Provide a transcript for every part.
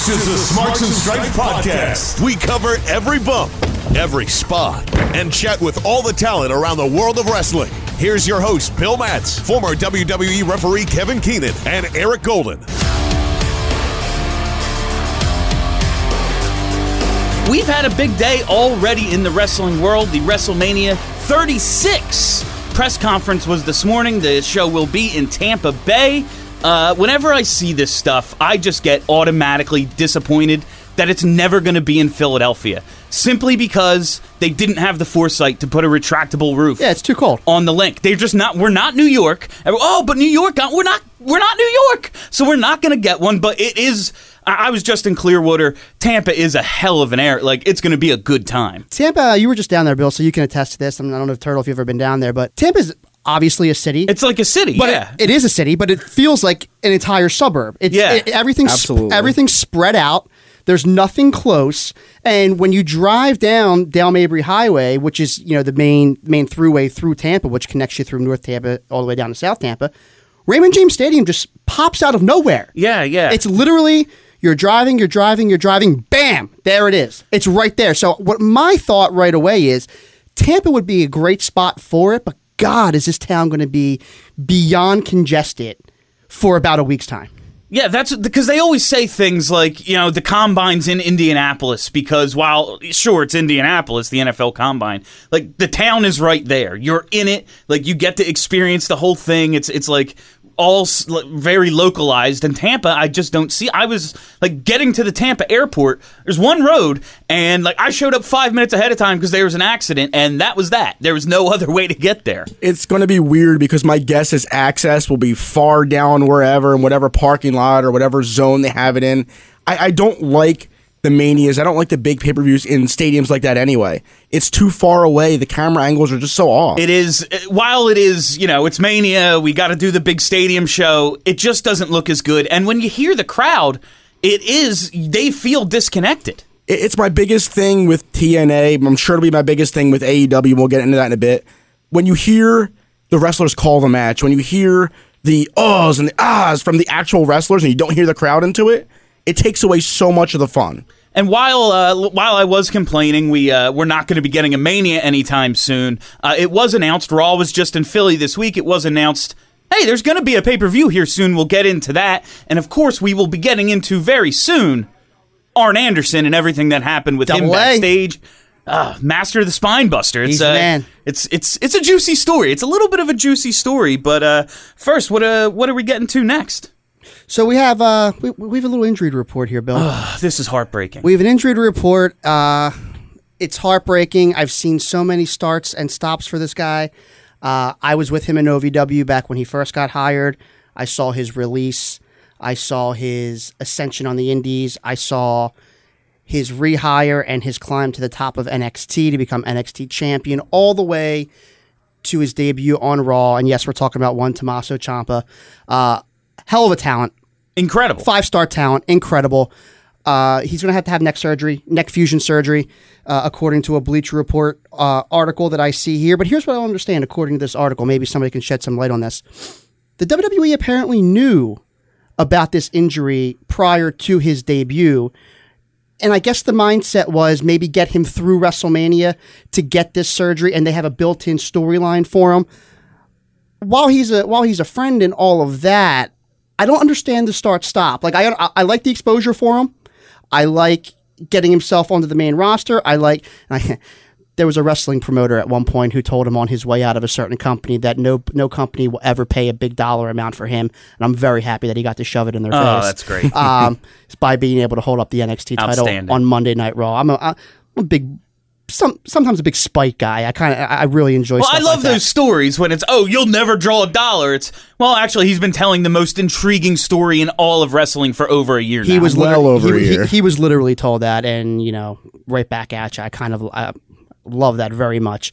This is the Smarts and Stripes podcast. We cover every bump, every spot, and chat with all the talent around the world of wrestling. Here's your host, Bill Matz, former WWE referee Kevin Keenan, and Eric Golden. We've had a big day already in the wrestling world. The WrestleMania 36 press conference was this morning. The show will be in Tampa Bay. Uh, whenever I see this stuff, I just get automatically disappointed that it's never going to be in Philadelphia. Simply because they didn't have the foresight to put a retractable roof. Yeah, it's too cold. on the link. They're just not. We're not New York. Oh, but New York. We're not. We're not New York. So we're not going to get one. But it is. I I was just in Clearwater. Tampa is a hell of an air. Like it's going to be a good time. Tampa, you were just down there, Bill, so you can attest to this. I, mean, I don't know, if Turtle, if you've ever been down there, but Tampa's obviously a city. It's like a city. but yeah. it, it is a city, but it feels like an entire suburb. It's, Yeah. it- everything's sp- Absolutely. everything's spread out. There's nothing close, and when you drive down Dale Mabry Highway, which is you know the main main throughway through Tampa, which connects you through North Tampa all the way down to South Tampa, Raymond James Stadium just pops out of nowhere. yeah. Yeah. It's literally you're driving, you're driving, you're driving, bam, there it is. It's right there. So what my thought right away is Tampa would be a great spot for it, but God, is this town going to be beyond congested for about a week's time? Yeah, that's because they always say things like, you know, the combine's in Indianapolis because while sure it's Indianapolis, the NFL combine, like the town is right there. You're in it, like you get to experience the whole thing. It's it's like all very localized. And Tampa, I just don't see. I was like getting to the Tampa airport. There's one road, and like I showed up five minutes ahead of time because there was an accident, and that was that. There was no other way to get there. It's going to be weird because my guess is access will be far down wherever in whatever parking lot or whatever zone they have it in. I, I don't like the manias. I don't like the big pay per views in stadiums like that anyway. It's too far away. The camera angles are just so off. It is uh, while it is, you know, it's mania, we got to do the big stadium show. It just doesn't look as good. And when you hear the crowd, it is they feel disconnected. It's my biggest thing with TNA. I'm sure it'll be my biggest thing with AEW. We'll get into that in a bit. When you hear the wrestlers call the match, when you hear the uhs and the ahs from the actual wrestlers, and you don't hear the crowd into it, it takes away so much of the fun. And while uh, while I was complaining, we uh, we're not going to be getting a mania anytime soon. Uh, it was announced. Raw was just in Philly this week. It was announced. Hey, there's going to be a pay per view here soon. We'll get into that, and of course, we will be getting into very soon Arn Anderson and everything that happened with him Double A. backstage. Uh, master of the spine buster. It's He's uh, man. It's it's it's a juicy story. It's a little bit of a juicy story, but uh, first, what uh, what are we getting to next? So we have uh we, we have a little injury to report here, Bill. This is heartbreaking. we have an injury to report. Uh, it's heartbreaking. I've seen so many starts and stops for this guy. Uh, I was with him in OVW back when he first got hired. I saw his release. I saw his ascension on the Indies. I saw his rehire and his climb to the top of NXT to become NXT champion, all the way to his debut on Raw. And yes, we're talking about one Tommaso Ciampa. Uh, hell of a talent, Incredible. five star talent, incredible. Uh, he's going to have to have neck surgery, neck fusion surgery, uh, according to a Bleacher Report uh, article that I see here. But here's what I understand, according to this article. Maybe somebody can shed some light on this. The WWE apparently knew about this injury prior to his debut. And I guess the mindset was maybe get him through WrestleMania to get this surgery, and they have a built-in storyline for him. While he's a while he's a friend and all of that, I don't understand the start stop. Like I, I I like the exposure for him. I like getting himself onto the main roster. I like. I, there was a wrestling promoter at one point who told him on his way out of a certain company that no no company will ever pay a big dollar amount for him, and I'm very happy that he got to shove it in their face. Oh, face. that's great. um, by being able to hold up the NXT title on Monday Night Raw. I'm a, I'm a big, some sometimes a big spike guy. I kind of I I really enjoy. Well, stuff I love like that. those stories when it's, oh, you'll never draw a dollar. It's, well, actually, he's been telling the most intriguing story in all of wrestling for over a year He now. was Well literally, over a he, he- year. He, was literally told that, and you know, right back at you. I kind of uh, love that very much.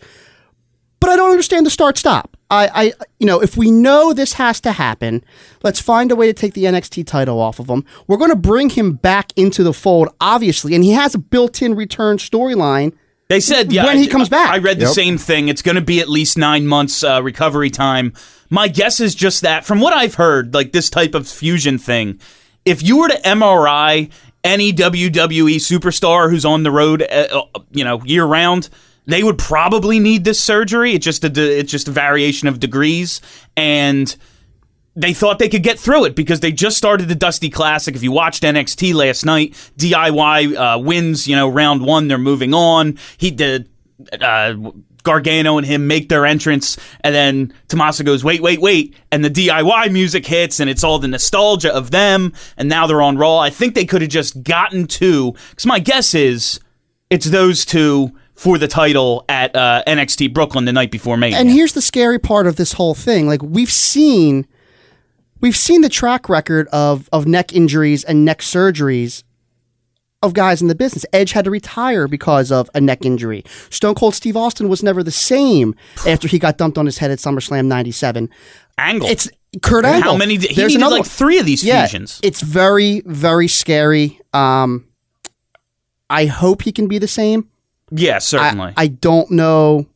But I don't understand the start stop. I, I, you know, if we know this has to happen, let's find a way to take the NXT title off of him. We're going to bring him back into the fold, obviously, and he has a built-in return storyline. They said, yeah. when I- he comes back. I read the Yep. same thing. It's going to be at least nine months uh, recovery time. My guess is just that, from what I've heard, like this type of fusion thing, if you were to MRI any WWE superstar who's on the road, uh, uh, you know, year round, they would probably need this surgery. It's just a de- it's just a variation of degrees, and they thought they could get through it because they just started the Dusty Classic. If you watched NXT last night, DIY uh, wins, you know, round one. They're moving on. He did. Uh, Gargano and him make their entrance, and then Tommaso goes, "Wait, wait, wait!" and the DIY music hits, and it's all the nostalgia of them, and now they're on Raw. I think they could have just gotten to, because my guess is it's those two for the title at uh, NXT Brooklyn the night before Mania. And here's the scary part of this whole thing. Like we've seen we've seen the track record of of neck injuries and neck surgeries of guys in the business. Edge had to retire because of a neck injury. Stone Cold Steve Austin was never the same after he got dumped on his head at SummerSlam 97. Angle. It's Kurt Angle. How many? He There's needed like one. three of these yeah, fusions. It's very, very scary. Um, I hope he can be the same. Yeah, I, certainly. I don't know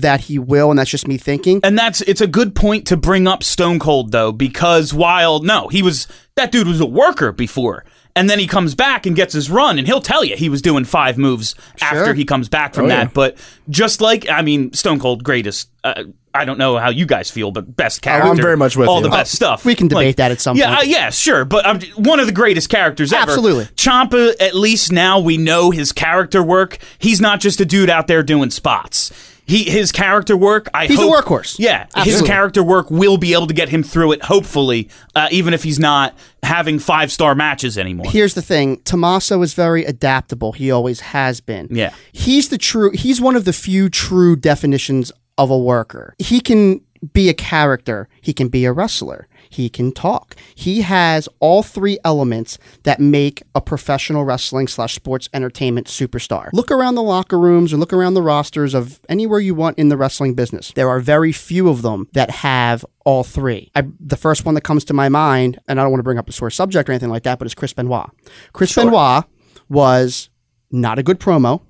that he will, and that's just me thinking. And that's it's a good point to bring up Stone Cold though, because while no, he was that dude was a worker before. And then he comes back and gets his run, and he'll tell you he was doing five moves after he comes back from Oh, that. yeah. But just like I mean, Stone Cold greatest. Uh, I don't know how you guys feel, but best character. I'm very much with all you. the best stuff. we can debate that at some yeah, point. uh, yeah, sure. But um, one of the greatest characters ever. Absolutely. Ciampa. At least now we know his character work. He's not just a dude out there doing spots. He his character work. I He's a hope, workhorse. Yeah, his Absolutely. character work will be able to get him through it. Hopefully, uh, even if he's not having five star matches anymore. Here's the thing: Tommaso is very adaptable. He always has been. Yeah. he's the true. He's one of the few true definitions of a worker. He can be a character. He can be a wrestler. He can talk. He has all three elements that make a professional wrestling slash sports entertainment superstar. Look around the locker rooms or look around the rosters of anywhere you want in the wrestling business. There are very few of them that have all three. I, the first one that comes to my mind, and I don't want to bring up a sore subject or anything like that, but it's Chris Benoit. Chris Benoit was not a good promo.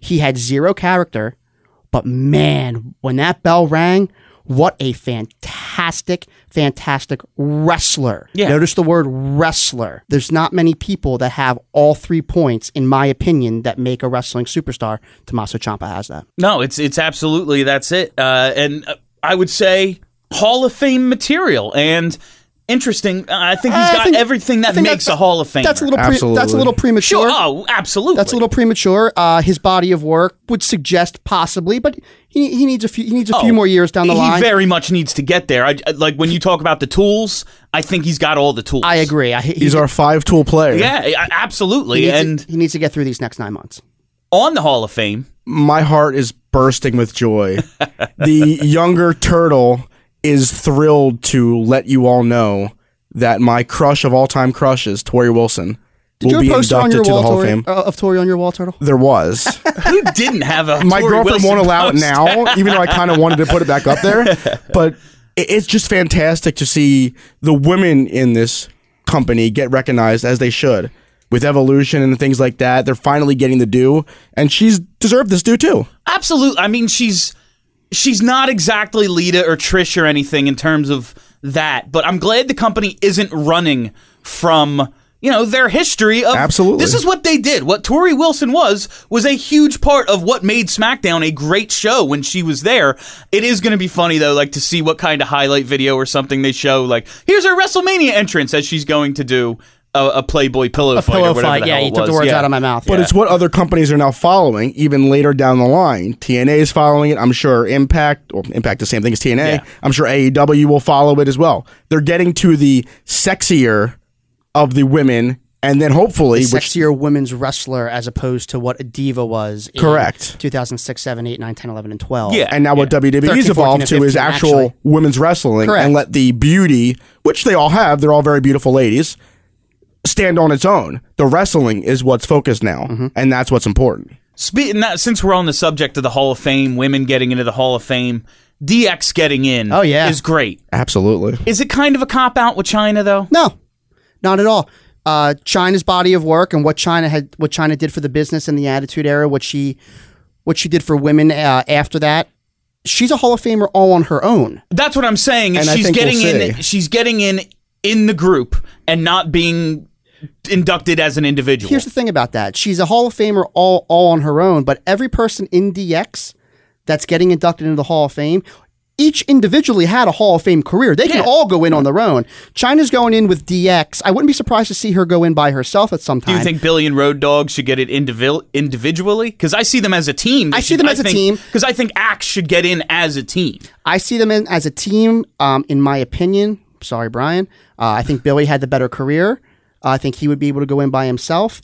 He had zero character, but man, when that bell rang, what a fantastic, fantastic wrestler. Yeah. Notice the word wrestler. There's not many people that have all three points, in my opinion, that make a wrestling superstar. Tommaso Ciampa has that. No, it's it's absolutely that's it. Uh, and uh, I would say Hall of Fame material and interesting. Uh, I think he's I got think- everything that makes a Hall of Fame. That's a little pre- that's a little premature. sure. Oh, absolutely. That's a little premature. Uh, his body of work would suggest possibly, but he, he needs a few he needs a few Oh, more years down the he line. He very much needs to get there. I, I- like when you talk about the tools. I think he's got all the tools. I agree. I, he, He's our five tool player. Yeah, absolutely. he and to, he needs to get through these next nine months. on the Hall of Fame, my heart is bursting with joy. the younger turtle is thrilled to let you all know that my crush of all time crushes, Torrie Wilson, Did will be have a poster on inducted to the wall, Hall of Fame. uh, of Torrie on your wall, Turtle? There was. who didn't have a my Torrie girlfriend Wilson won't allow it poster? now, even though I kind of wanted to put it back up there. But it- it's just fantastic to see the women in this company get recognized as they should. With evolution and things like that, they're finally getting the due, and she's deserved this due too. Absolutely. I mean, she's she's not exactly Lita or Trish or anything in terms of that, but I'm glad the company isn't running from you know their history of Absolutely. This is what they did. What Torrie Wilson was was a huge part of what made SmackDown a great show when she was there. It is going to be funny though, like to see what kind of highlight video or something they show. Like, here's her WrestleMania entrance as she's going to do a, a Playboy pillow fight or whatever fight. the Yeah, you took the words Yeah. out of my mouth. But yeah. it's what other companies are now following, even later down the line. TNA is following it. I'm sure Impact, or Impact, the same thing as TNA. Yeah. I'm sure AEW will follow it as well. They're getting to the sexier of the women, and then hopefully, which sexier women's wrestler as opposed to what a diva was. in Correct. 2006, 7, 8, 9, 10, 11, and 12. Yeah. and now what WWE's 13, 14, evolved and to is actual actually. women's wrestling, Correct. and let the beauty, which they all have, they're all very beautiful ladies, stand on its own. The wrestling is what's focused now, Mm-hmm. and that's what's important. Speaking that, since we're on the subject of the Hall of Fame, women getting into the Hall of Fame, DX getting in, Oh, yeah. is great. Absolutely. Is it kind of a cop out with Chyna though? No, not at all. Uh, Chyna's body of work and what Chyna had, what Chyna did for the business in the Attitude Era, what she, what she did for women uh, after that. She's a Hall of Famer all on her own. That's what I'm saying. Is And I she's think we'll getting in. She's getting in in the group and not being inducted as an individual. Here's the thing about that. She's a Hall of Famer all all on her own, but every person in DX that's getting inducted into the Hall of Fame, each individually had a Hall of Fame career. They can all go in on their own. Chyna's going in with DX. I wouldn't be surprised to see her go in by herself at some time. Do you think Billy and Road Dog should get it individual individually? Because I see them as a team. I see them as a team. Because I think Axe should get in as a team. I see them in, as a team. Um, in my opinion, sorry, Brian. Uh, I think Billy had the better career. I think he would be able to go in by himself.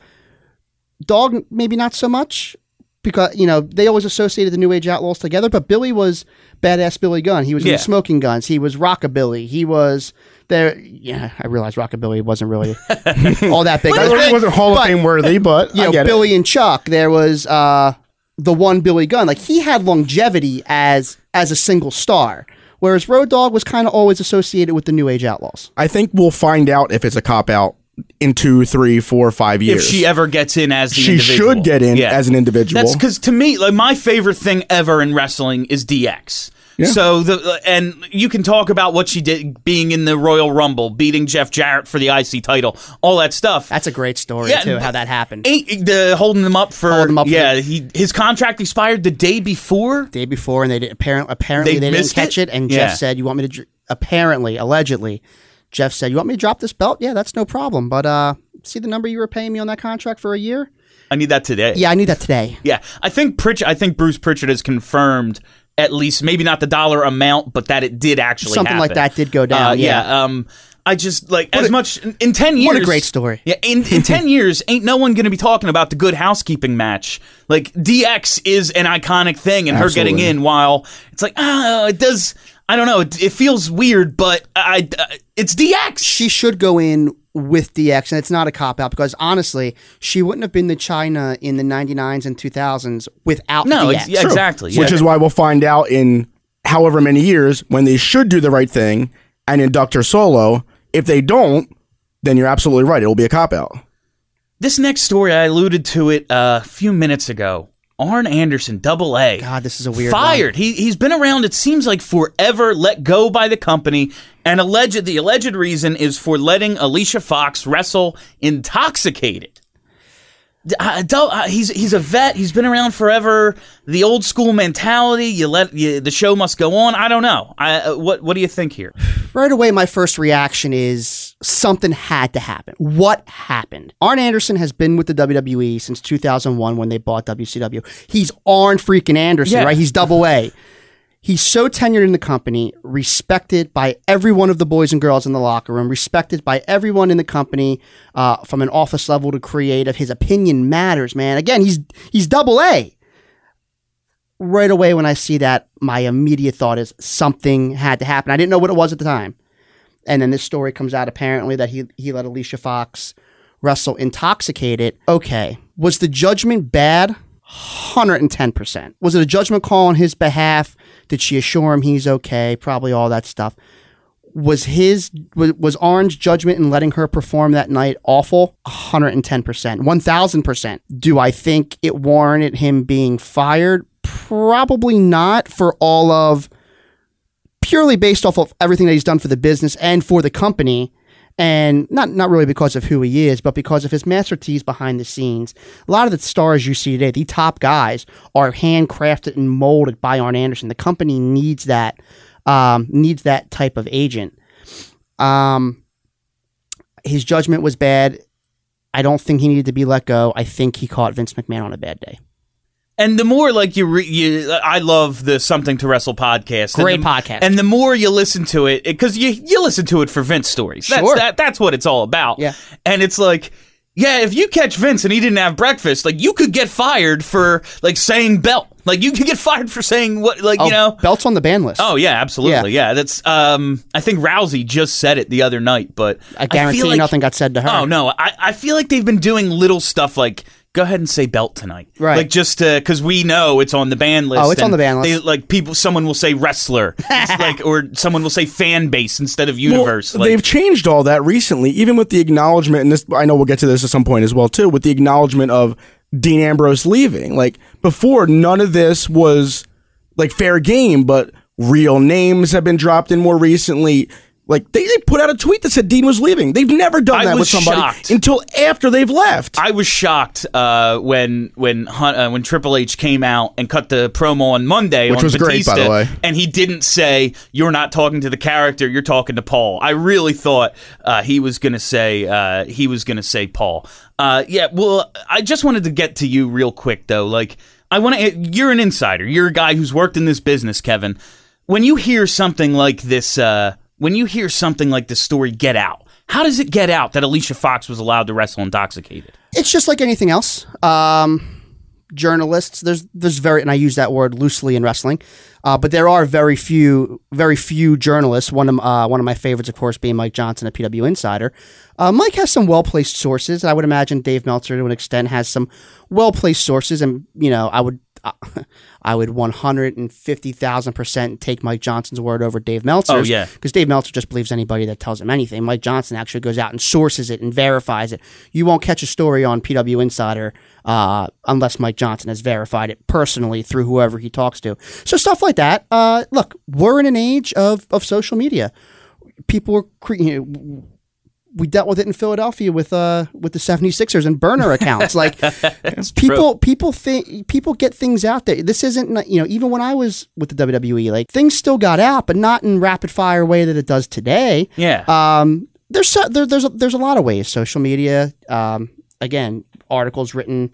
Dog, maybe not so much because you know they always associated the New Age Outlaws together. But Billy was badass Billy Gunn. He was Yeah. the Smoking Guns. He was Rockabilly. He was there. Yeah, I realized Rockabilly wasn't really all that big. That really wasn't Hall of But- Fame worthy, but you I know, get it. Billy and Chuck. There was uh, the one Billy Gunn. Like he had longevity as as a single star, whereas Road Dog was kind of always associated with the New Age Outlaws. I think we'll find out if it's a cop out in two, three, four, five years. If she ever gets in as the She individual. should get in as an individual. That's because to me, like my favorite thing ever in wrestling is DX. So the and you can talk about what she did, being in the Royal Rumble, beating Jeff Jarrett for the IC title, all that stuff. That's a great story Yeah, too. How that happened. Ain't the holding them up for Holding 'em up for- yeah he his contract expired the day before Day before, and they did, apparently apparently They they, didn't catch it? it, and Yeah. Jeff said, "You want me to?" Apparently, allegedly, Jeff said, "You want me to drop this belt? Yeah, that's no problem. But uh, see the number you were paying me on that contract for a year? I need that today Yeah, I need that today. yeah I think Pritchard I think Bruce Pritchard has confirmed at least maybe not the dollar amount but that it did actually Something like that did go down, Uh, yeah. um I just like as much in, ten years. what a great story. Yeah, in, in ten years, ain't no one going to be talking about the good housekeeping match. Like DX is an iconic thing, and her getting in while it's like, ah, it does. I don't know. It, it feels weird, but I, uh, it's DX. she should go in with DX, and it's not a cop out because honestly, she wouldn't have been the Chyna in the 99s and 2000s without no, DX. it's, yeah, True. exactly. Which is why we'll find out in however many years when they should do the right thing and induct her solo. If they don't, then you're absolutely right. It will be a cop out. this next story. I alluded to it uh, a few minutes ago. Arn Anderson, double A. God, this is a weird fired. He he's been around. It seems like forever. Let go by the company, and alleged the alleged reason is for letting Alicia Fox wrestle intoxicated. Uh, uh, he's he's a vet. He's been around forever. The old school mentality. You let you, the show must go on. I don't know. I, uh, what what do you think here? Right away, my first reaction is something had to happen. What happened? Arn Anderson has been with the WWE since 2001 when they bought WCW. He's Arn freaking Anderson, Yeah. right? He's double A. He's so tenured in the company, respected by every one of the boys and girls in the locker room, respected by everyone in the company, uh, from an office level to creative. His opinion matters, man. Again, he's he's double A. Right away, when I see that, my immediate thought is something had to happen. I didn't know what it was at the time, and then this story comes out apparently that he he let Alicia Fox wrestle intoxicated. Okay, was the judgment bad? 110%. Was it a judgment call on his behalf? Did she assure him he's okay? Probably all that stuff. Was his was, was judgment in letting her perform that night awful? 110%. 1000%. Do I think it warranted him being fired? Probably not for all of purely based off of everything that he's done for the business and for the company and not not really because of who he is, but because of his masterpiece behind the scenes. A lot of the stars you see today, the top guys, are handcrafted and molded by Arn Anderson. The company needs that um, needs that type of agent. Um, his judgment was bad. I don't think he needed to be let go. I think he caught Vince McMahon on a bad day. And the more like you, re- you I love the Something to Wrestle podcast. Great and the, podcast. And the more you listen to it, because you you listen to it for Vince stories. That's Sure. that, that's what it's all about. Yeah. And it's like, yeah, if you catch Vince and he didn't have breakfast, like you could get fired for like saying belt. Like you could get fired for saying what, like Oh, you know. belts on the ban list. Oh yeah, absolutely. Yeah. that's. Um, I think Rousey just said it the other night, but I guarantee feel like- nothing got said to her. Oh no, I, I feel like they've been doing little stuff like go ahead and say belt tonight, Right. Like just uh, because we know it's on the ban list. Oh, it's on the ban list. They, like people, someone will say wrestler, like or someone will say fan base instead of universe. Well, like, they've changed all that recently, even with the acknowledgement, and this I know we'll get to this at some point as well too, with the acknowledgement of Dean Ambrose leaving. Like before, none of this was like fair game, but real names have been dropped in more recently. Like they, they put out a tweet that said Dean was leaving. They've never done I that with somebody shocked. until after they've left. I was shocked uh, when when Hun- uh, when Triple H came out and cut the promo on Monday, Which on was great, by the way. and he didn't say you're not talking to the character, you're talking to Paul. I really thought uh, he was to say uh, he was to say Paul. Uh, yeah, well, I just wanted to get to you real quick though. Like, I want to. You're an insider. You're a guy who's worked in this business, Kevin. When you hear something like this, uh, when you hear something like this story get out, how does it get out that Alicia Fox was allowed to wrestle intoxicated? It's just like anything else. Um, journalists, there's there's very, and I use that word loosely in wrestling, uh, but there are very few, very few journalists. One of uh, one of my favorites, of course, being Mike Johnson at PW Insider. Uh, Mike has some well placed sources. I would imagine Dave Meltzer, to an extent, has some well placed sources, and you know, I would. I would 150,000% take Mike Johnson's word over Dave Meltzer's. Oh, yeah. Because Dave Meltzer just believes anybody that tells him anything. Mike Johnson actually goes out and sources it and verifies it. You won't catch a story on PW Insider uh, unless Mike Johnson has verified it personally through whoever he talks to. So stuff like that. Uh, look, we're in an age of, of social media. People are cre- you know, we dealt with it in Philadelphia with uh with the 76ers and burner accounts. Like people people think people get things out there. This isn't you know even when I was with the WWE like things still got out but not in rapid fire way that it does today. Yeah. um there's so, there, there's a, there's a lot of ways. Social media um again articles written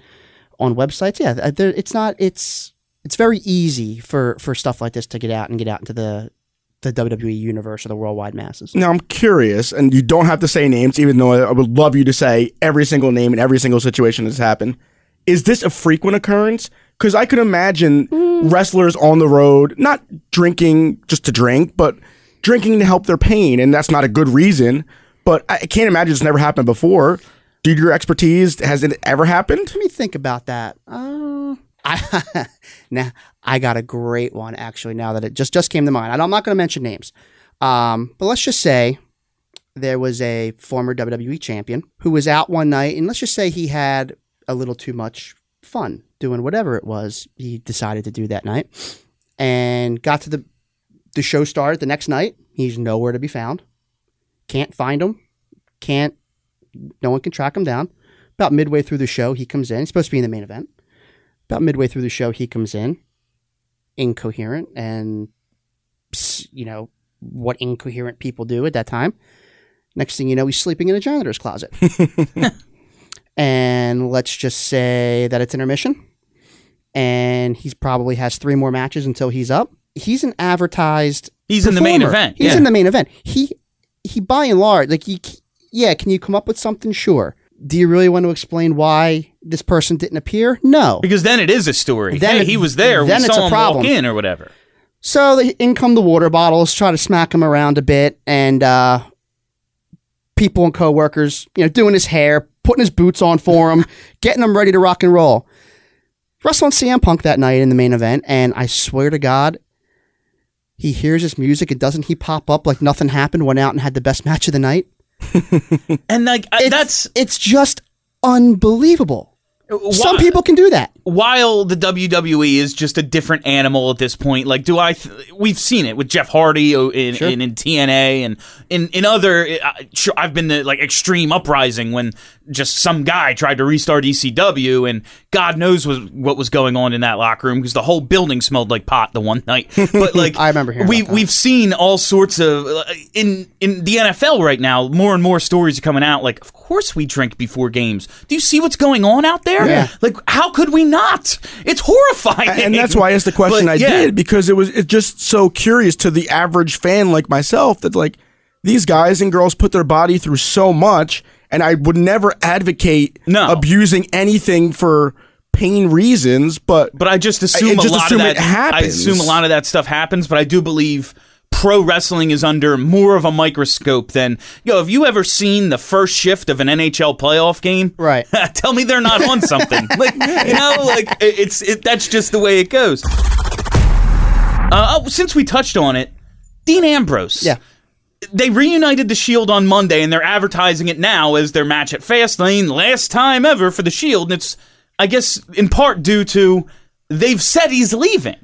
on websites. Yeah uh, there, it's not it's it's very easy for for stuff like this to get out and get out into the the WWE universe or the worldwide masses Now I'm curious, and you don't have to say names, even though I would love you to say every single name in every single situation that's happened. Is this a frequent occurrence? Because I could imagine wrestlers on the road not drinking just to drink, but drinking to help their pain, and that's not a good reason. But I I can't imagine it's never happened before. Due to your expertise, has it ever happened? Let me think about that. Uh, I now I got a great one actually. Now that it just just came to mind, I'm not going to mention names, um, but let's just say there was a former WWE champion who was out one night, and let's just say he had a little too much fun doing whatever it was he decided to do that night, and got to the the show started the next night. He's nowhere to be found. Can't find him. Can't. No one can track him down. About midway through the show, he comes in. He's supposed to be in the main event. About midway through the show, he comes in, incoherent, and you know what incoherent people do at that time. Next thing you know, he's sleeping in a janitor's closet. and let's just say that it's intermission, and he probably has three more matches until he's up. He's an advertised. He's in the main event, He's yeah. in the main event. He he by and large like he, yeah, can you come up with something? Sure. Do you really want to explain why this person didn't appear? No. Because then it is a story. Then hey, it- he was there. then we it's saw a him problem. walk in or whatever. So the, in come the water bottles, try to smack him around a bit, and uh, people and coworkers, you know, doing his hair, putting his boots on for him, getting him ready to rock and roll. Wrestling CM Punk that night in the main event, and I swear to God, he hears his music and doesn't he pop up like nothing happened, went out and had the best match of the night. And like I- It's, that's it's just unbelievable. Some people can do that. while the WWE is just a different animal at this point, like do I? Th- we've seen it with Jeff Hardy o- in, in, in TNA and in in other. Uh, sure, I've been to like Extreme Uprising when just some guy tried to restart ECW and God knows was, what was going on in that locker room because the whole building smelled like pot the one night. But like I remember hearing we we've seen all sorts of uh, in in the NFL right now. More and more stories are coming out. Like, of course we drink before games. Do you see what's going on out there? Yeah. Like, how could we not? It's horrifying. and that's why I asked the question But, I yeah. did because it was it's just so curious to the average fan like myself that like these guys and girls put their body through so much, and I would never advocate No. abusing anything for pain reasons, but But I just assume I a just lot assume of that. I happens. assume a lot of that stuff happens. But I do believe pro wrestling is under more of a microscope than yo. Have you ever seen the first shift of an NHL playoff game? Right. Tell me they're not on something. like you know, like it- it's it, that's just the way it goes. Uh, oh, since we touched on it, Dean Ambrose. Yeah. they reunited the Shield on Monday, and they're advertising it now as their match at Fastlane, last time ever for the Shield. And it's, I guess, in part due to they've said he's leaving.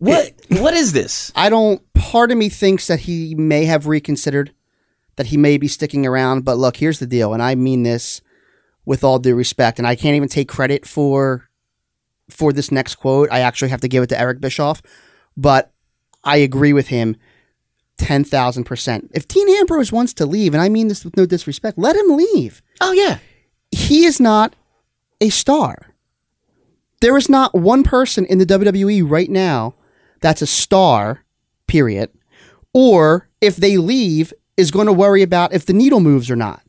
What? what is this? I don't. Part of me thinks that he may have reconsidered that he may be sticking around. But look, here's the deal, and I mean this with all due respect, and I can't even take credit for for this next quote. I actually have to give it to Eric Bischoff, but I agree with him ten thousand percent. If Dean Ambrose wants to leave, and I mean this with no disrespect, let him leave. Oh yeah. He is not a star. There is not one person in the WWE right now that's a star, period, or if they leave, is going to worry about if the needle moves or not.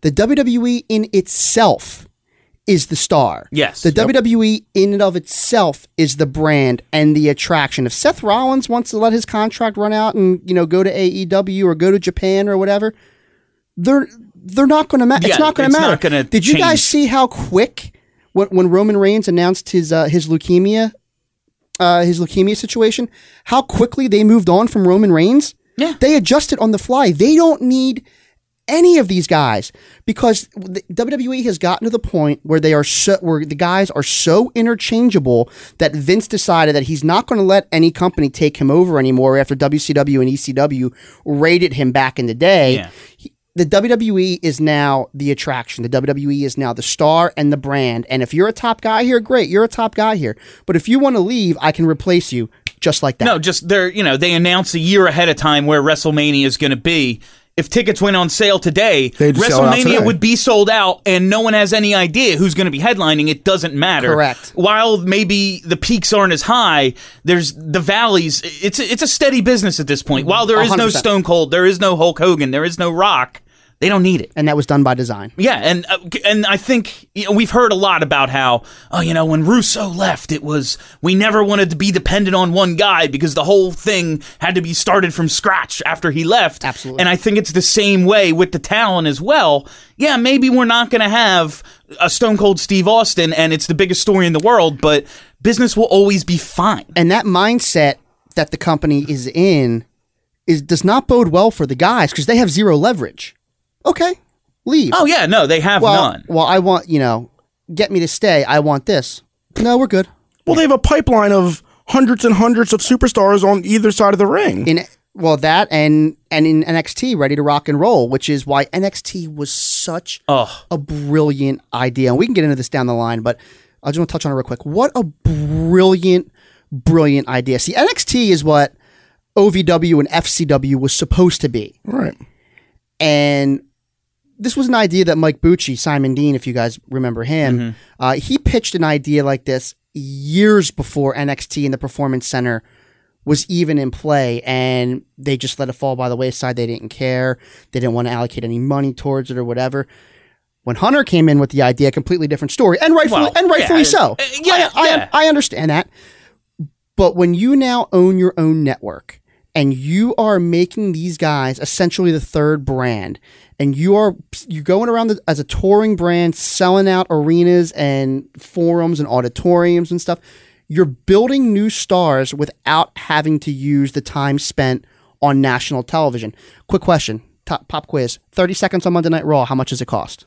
The WWE in itself is the star. Yes. The Yep. WWE in and of itself is the brand and the attraction. If Seth Rollins wants to let his contract run out and, you know, go to AEW or go to Japan or whatever, they're they're not going to matter. Yeah, it's not going to matter. Did you guys see how quick when, when Roman Reigns announced his uh, his leukemia uh, his leukemia situation? How quickly they moved on from Roman Reigns? Yeah. They adjusted on the fly. They don't need any of these guys because the WWE has gotten to the point where they are so where the guys are so interchangeable that Vince decided that he's not going to let any company take him over anymore after WCW and ECW rated him back in the day. Yeah. He- the WWE is now the attraction. The WWE is now the star and the brand. And if you're a top guy here, great, you're a top guy here. But if you want to leave, I can replace you just like that. No, just they're you know they announce a year ahead of time where WrestleMania is going to be. If tickets went on sale today, They'd sell it out WrestleMania today. would be sold out, and no one has any idea who's going to be headlining. It doesn't matter. Correct. While maybe the peaks aren't as high, there's the valleys. It's a, it's a steady business at this point. While there is no 100%. Stone Cold, there is no Hulk Hogan, there is no Rock. They don't need it. and that was done by design. Yeah, and uh, and I think you know, we've heard a lot about how oh you know when Russo left it was we never wanted to be dependent on one guy because the whole thing had to be started from scratch after he left. Absolutely. And I think it's the same way with the talent as well. Yeah, maybe we're not going to have a Stone Cold Steve Austin and it's the biggest story in the world, but business will always be fine. and that mindset that the company is in is does not bode well for the guys because they have zero leverage. Okay, leave. Oh yeah, no, they have well, none. well, I want you know, get me to stay. I want this. No, we're good. Well, they have a pipeline of hundreds and hundreds of superstars on either side of the ring. In well, that and and in NXT, ready to rock and roll, which is why NXT was such Oh, a brilliant idea. And we can get into this down the line, but I just want to touch on it real quick. What a brilliant, brilliant idea. See, NXT is what OVW and FCW was supposed to be. right. And this was an idea that Mike Bucci, Simon Dean, if you guys remember him, uh, he pitched an idea like this years before NXT and the Performance Center was even in play, and they just let it fall by the wayside. They didn't care. They didn't want to allocate any money towards it or whatever. When Hunter came in with the idea, completely different story, and rightfully Well, and rightfully yeah, so. uh, yeah, I, I, yeah. I understand that. But when you now own your own network and you are making these guys essentially the third brand, and you are you're going around the, as a touring brand, selling out arenas and forums and auditoriums and stuff, you're building new stars without having to use the time spent on national television. Quick question, top, pop quiz: thirty seconds on Monday Night Raw. How much does it cost?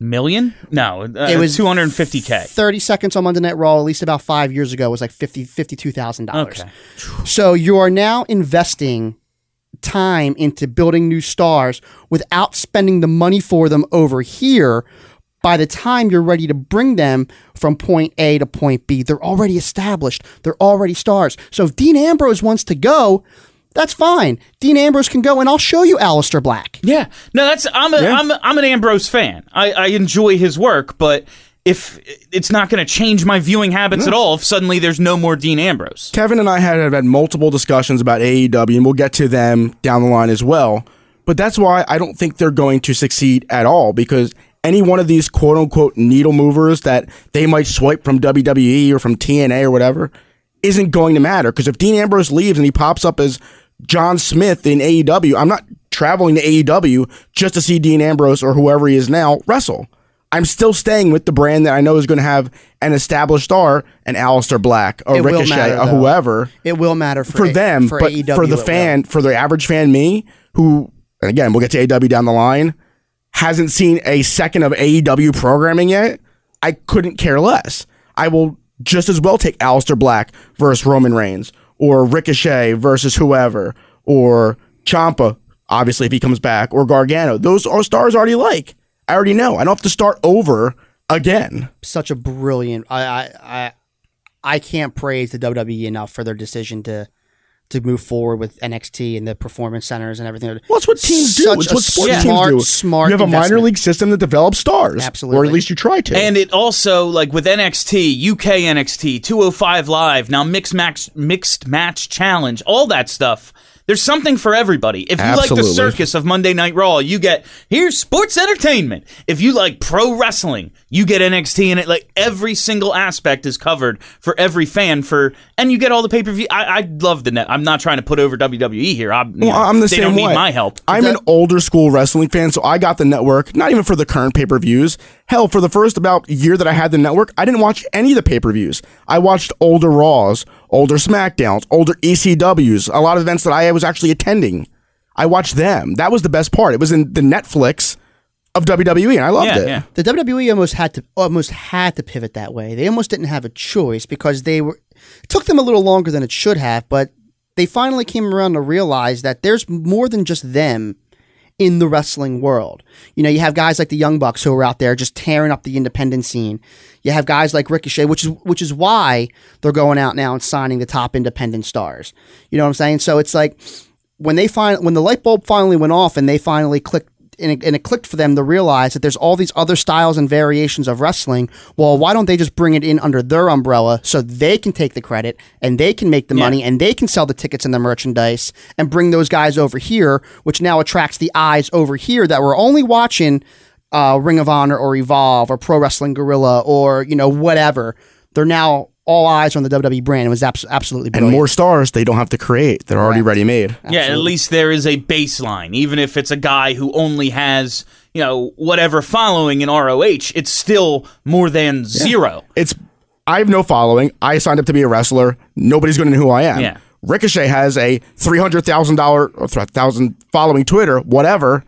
million? No, uh, It was 250k. 30 seconds on Monday Night Raw, at least about five years ago, was like 50 $52,000. Okay. So you are now investing time into building new stars without spending the money for them over here. By the time you're ready to bring them from point A to point B, they're already established. They're already stars. So if Dean Ambrose wants to go, that's fine. Dean Ambrose can go, and I'll show you Aleister Black. Yeah, no, that's I'm a, am a, I'm an Ambrose fan. I, I enjoy his work, but if it's not going to change my viewing habits at all, if suddenly there's no more Dean Ambrose. Kevin and I had have had multiple discussions about AEW, and we'll get to them down the line as well. But that's why I don't think they're going to succeed at all because any one of these quote unquote needle movers that they might swipe from WWE or from TNA or whatever isn't going to matter. Because if Dean Ambrose leaves and he pops up as John Smith in AEW, I'm not traveling to AEW just to see Dean Ambrose or whoever he is now wrestle. I'm still staying with the brand that I know is going to have an established star, an Aleister Black, a It Ricochet, matter, a whoever It will matter for, for A- them, for but AEW. for the it will. fan, for the average fan, me, who, and again, we'll get to AEW down the line, hasn't seen a second of AEW programming yet, I couldn't care less. I will just as well take Aleister Black versus Roman Reigns, or Ricochet versus whoever, or Ciampa, obviously, if he comes back, or Gargano. Those are stars already like. I already know. I don't have to start over again. Such a brilliant. I I I, I can't praise the WWE enough for their decision to to move forward with NXT and the performance centers and everything. Well, that's what teams do. Such It's a what sports smart, teams do. smart You have a minor league system that develops stars. Absolutely. Or at least you try to. And it also like with NXT, UK NXT, 205 Live, now mixed match mixed match challenge, all that stuff. There's something for everybody. If you like the circus of Monday Night Raw, you get here's sports entertainment. If you like pro wrestling, you get NXT and it. Like every single aspect is covered for every fan for and you get all the pay-per-view. I, I love the net. I'm not trying to put over WWE here. I'm, Well, know, I'm the they same don't way. need my help. I'm an older school wrestling fan, so I got the network, not even for the current pay per views. Hell, for the first about year that I had the network, I didn't watch any of the pay per views. I watched older Raws, older SmackDowns, older ECWs, a lot of events that I was actually attending. I watched them. That was the best part. It was in the Netflix of WWE, and I loved yeah, it. yeah. the WWE almost had to almost had to pivot that way. They almost didn't have a choice because they were it took them a little longer than it should have, but they finally came around to realize that there's more than just them in the wrestling world. You know, you have guys like the Young Bucks who are out there just tearing up the independent scene. You have guys like Ricochet, which is which is why they're going out now and signing the top independent stars. You know what I'm saying? So it's like when they find when the light bulb finally went off and they finally clicked and it, and it clicked for them to realize that there's all these other styles and variations of wrestling. Well, why don't they just bring it in under their umbrella so they can take the credit and they can make the money and they can sell the tickets and the merchandise and bring those guys over here, which now attracts the eyes over here that were only watching uh, Ring of Honor or Evolve or Pro Wrestling Guerrilla or you know whatever. They're now all eyes on the WWE brand. It was abs- absolutely And more stars they don't have to create. They're already ready made. Yeah, at least there is a baseline. Even if it's a guy who only has, you know, whatever following in ROH, it's still more than zero. It's I have no following. I signed up to be a wrestler. Nobody's going to know who I am. Yeah. Ricochet has a three hundred thousand dollar or thousand following Twitter, whatever.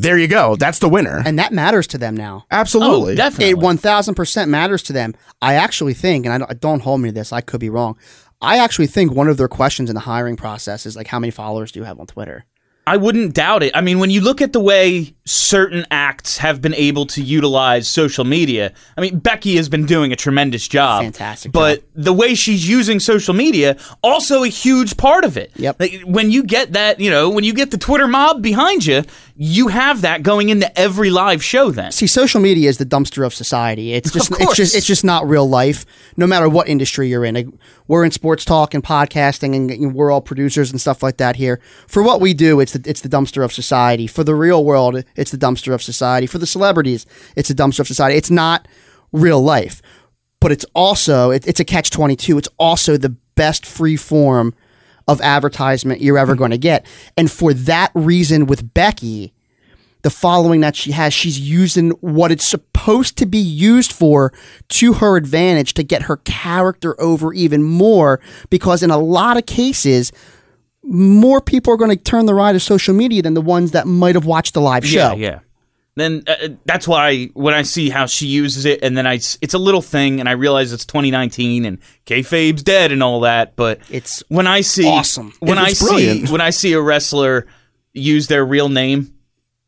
There you go. That's the winner. and that matters to them now. Absolutely. Oh, definitely. It one thousand percent matters to them. I actually think, and I don't, don't hold me to this. I could be wrong. I actually think one of their questions in the hiring process is like, how many followers do you have on Twitter? I wouldn't doubt it. I mean, when you look at the way certain acts have been able to utilize social media, I mean, Becky has been doing a tremendous job. Fantastic But the way she's using social media, also a huge part of it. Yep. Like, when you get that, you know, when you get the Twitter mob behind you, you have that going into every live show then. See, social media is the dumpster of society. It's just, it's just, it's just not real life. No matter what industry you're in, Like, we're in sports talk and podcasting, and you know, we're all producers and stuff like that here. For what we do, it's the, it's the dumpster of society. For the real world, it's the dumpster of society. For the celebrities, it's the dumpster of society. It's not real life, but it's also it, it's a catch twenty two. It's also the best free form of advertisement you're ever hmm. going to get, and for that reason, with Becky the following that she has, she's using what it's supposed to be used for to her advantage to get her character over even more. Because in a lot of cases, more people are going to turn the eye to social media than the ones that might have watched the live show. Yeah, yeah. Then uh, that's why when I see how she uses it, and then I, it's a little thing, and I realize it's 2019 and kayfabe's dead and all that. But It's when I see awesome. when I it's see brilliant. when I see a wrestler use their real name